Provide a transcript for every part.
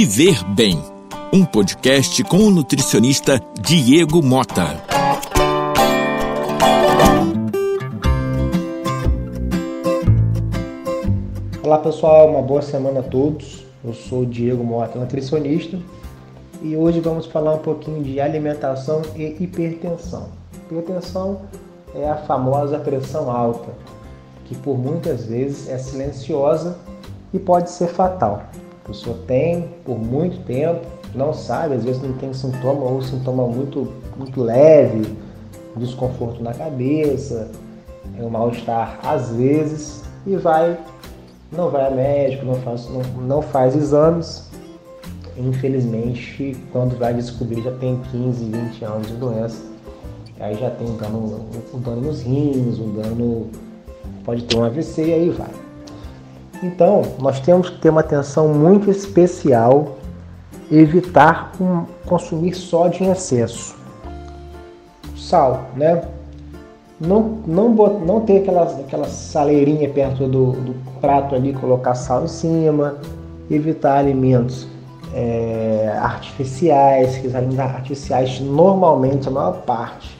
Viver Bem, um podcast com o nutricionista Diego Mota. Olá pessoal, uma boa semana a todos. Eu sou Diego Mota, nutricionista, e hoje vamos falar um pouquinho de alimentação e hipertensão. Hipertensão é a famosa pressão alta, que por muitas vezes é silenciosa e pode ser fatal. A pessoa tem por muito tempo, não sabe, às vezes não tem sintoma ou sintoma muito, muito leve, desconforto na cabeça, é um mal-estar às vezes e vai, não vai a médico, não faz, não, não faz exames. Infelizmente, quando vai descobrir já tem 15, 20 anos de doença. Aí já tem um dano, um dano nos rins, um dano. pode ter um AVC e aí vai. Então, nós temos que ter uma atenção muito especial, evitar um, consumir sódio em excesso. Sal, né? Não, não, não ter aquela, aquela saleirinha perto do, do prato ali, colocar sal em cima, evitar alimentos é, artificiais, que os alimentos artificiais normalmente, a maior parte,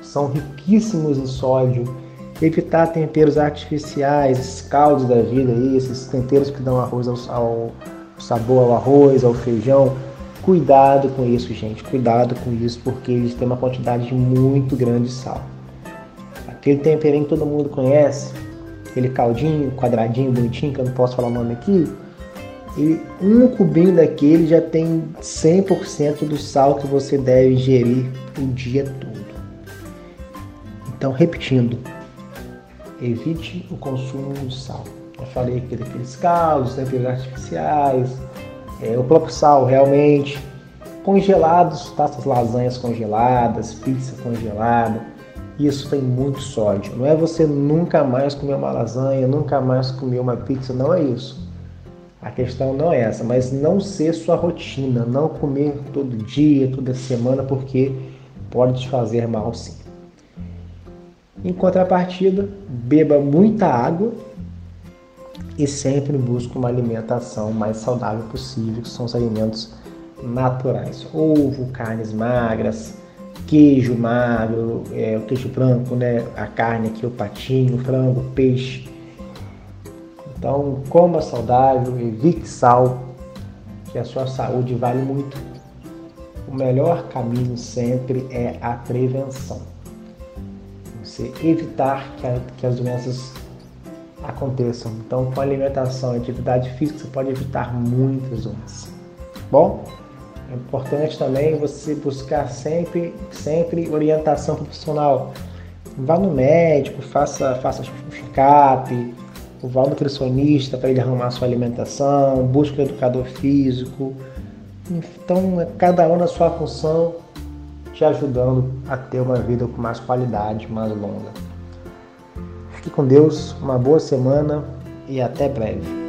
são riquíssimos em sódio evitar temperos artificiais, esses caldos da vida aí, esses temperos que dão arroz ao, ao sabor ao arroz, ao feijão. Cuidado com isso, gente. Cuidado com isso, porque eles têm uma quantidade muito grande de sal. Aquele temperinho que todo mundo conhece, aquele caldinho, quadradinho, bonitinho, que eu não posso falar o nome aqui, um cubinho daquele já tem 100% do sal que você deve ingerir o dia todo. Então, repetindo, evite o consumo de sal. Eu falei aqui daqueles caldos, temperos artificiais, é, o próprio sal realmente, congelados, tá? Essas lasanhas congeladas, pizza congelada, isso tem muito sódio. Não é você nunca mais comer uma lasanha, nunca mais comer uma pizza, não é isso. A questão não é essa, mas não ser sua rotina, não comer todo dia, toda semana, porque pode te fazer mal sim. Em contrapartida, beba muita água e sempre busque uma alimentação mais saudável possível, que são os alimentos naturais. Ovo, carnes magras, queijo magro, é, o queijo branco, né? a carne aqui, o patinho, frango, peixe. Então, coma saudável, evite sal, que a sua saúde vale muito. O melhor caminho sempre é a prevenção você evitar que, a, que as doenças aconteçam. Então, com alimentação e atividade física, você pode evitar muitas doenças. Bom, é importante também você buscar sempre, sempre orientação profissional. Vá no médico, faça, faça check-up, vá ao nutricionista para ele arrumar sua alimentação, busque um educador físico. Então, cada um na sua função te ajudando a ter uma vida com mais qualidade, mais longa. Fique com Deus, uma boa semana e até breve.